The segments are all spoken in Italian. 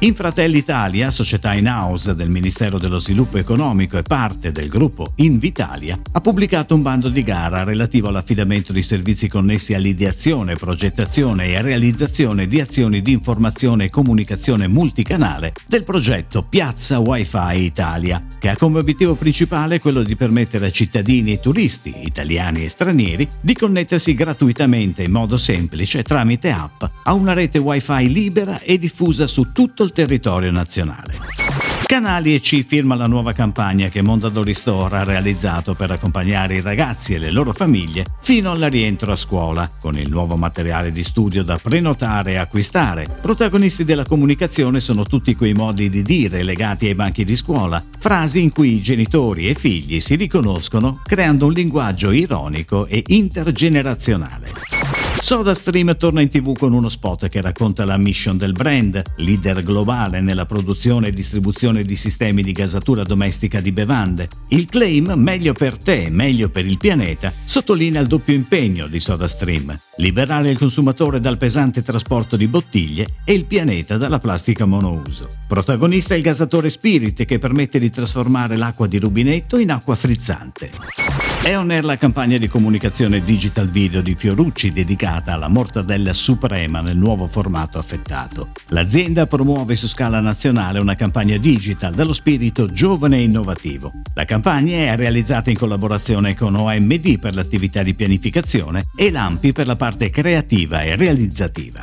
In Fratelli Italia, società in house del Ministero dello Sviluppo Economico e parte del gruppo Invitalia, ha pubblicato un bando di gara relativo all'affidamento di servizi connessi all'ideazione, progettazione e realizzazione di azioni di informazione e comunicazione multicanale del progetto Piazza Wi-Fi Italia, che ha come obiettivo principale quello di permettere a cittadini e turisti, italiani e stranieri, di connettersi gratuitamente in modo semplice tramite app a una rete Wi-Fi libera e diffusa su tutto il territorio nazionale. Canali e C firma la nuova campagna che Mondadori Store ha realizzato per accompagnare i ragazzi e le loro famiglie fino al rientro a scuola, con il nuovo materiale di studio da prenotare e acquistare. Protagonisti della comunicazione sono tutti quei modi di dire legati ai banchi di scuola, frasi in cui genitori e figli si riconoscono creando un linguaggio ironico e intergenerazionale. SodaStream torna in tv con uno spot che racconta la mission del brand, leader globale nella produzione e distribuzione di sistemi di gasatura domestica di bevande. Il claim meglio per te, meglio per il pianeta sottolinea il doppio impegno di SodaStream, liberare il consumatore dal pesante trasporto di bottiglie e il pianeta dalla plastica monouso. Protagonista è il gasatore Spirit che permette di trasformare l'acqua di rubinetto in acqua frizzante. È on air la campagna di comunicazione digital video di Fiorucci dedicata alla mortadella suprema nel nuovo formato affettato. L'azienda promuove su scala nazionale una campagna digital dallo spirito giovane e innovativo. La campagna è realizzata in collaborazione con OMD per l'attività di pianificazione e l'AMPI per la parte creativa e realizzativa.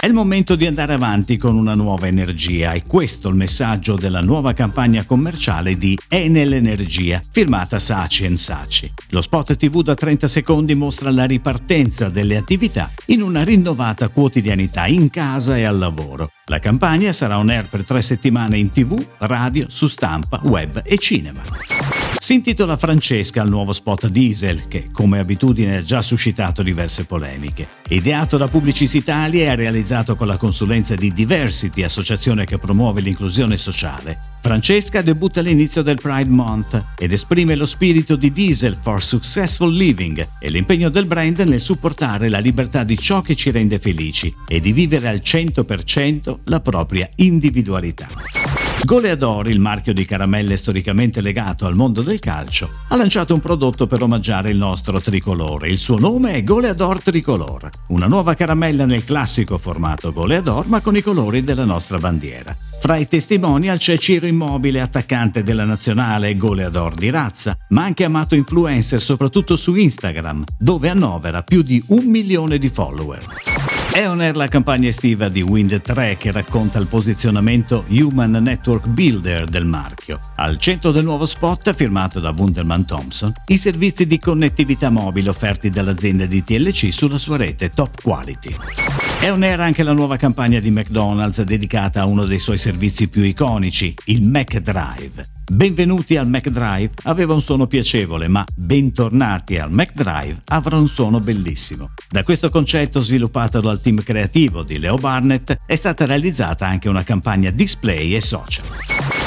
È il momento di andare avanti con una nuova energia e questo il messaggio della nuova campagna commerciale di Enel Energia, firmata Saci Saci. Lo spot TV da 30 secondi mostra la ripartenza delle attività in una rinnovata quotidianità in casa e al lavoro. La campagna sarà on air per tre settimane in TV, radio, su stampa, web e cinema. Si intitola Francesca il nuovo spot diesel che, come abitudine, ha già suscitato diverse polemiche. Ideato da Publicis Italia e realizzato con la consulenza di Diversity, associazione che promuove l'inclusione sociale, Francesca debutta all'inizio del Pride Month ed esprime lo spirito di Diesel for Successful Living e l'impegno del brand nel supportare la libertà di ciò che ci rende felici e di vivere al 100% la propria individualità. Goleador, il marchio di caramelle storicamente legato al mondo del calcio, ha lanciato un prodotto per omaggiare il nostro tricolore. Il suo nome è Goleador Tricolor, una nuova caramella nel classico formato Goleador ma con i colori della nostra bandiera. Fra i testimonial c'è Ciro Immobile, attaccante della nazionale goleador di razza, ma anche amato influencer soprattutto su Instagram, dove annovera più di un milione di follower. È on air la campagna estiva di Wind 3 che racconta il posizionamento Human Network Builder del marchio. Al centro del nuovo spot, firmato da Wunderman Thompson, i servizi di connettività mobile offerti dall'azienda di TLC sulla sua rete Top Quality. È on air anche la nuova campagna di McDonald's dedicata a uno dei suoi servizi più iconici, il Mac Drive. Benvenuti al McDrive aveva un suono piacevole, ma bentornati al McDrive avrà un suono bellissimo. Da questo concetto sviluppato dal team creativo di Leo Barnett è stata realizzata anche una campagna display e social.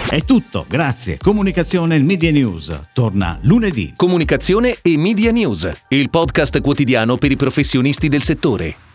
È tutto, grazie. Comunicazione e Media News torna lunedì. Comunicazione e Media News, il podcast quotidiano per i professionisti del settore.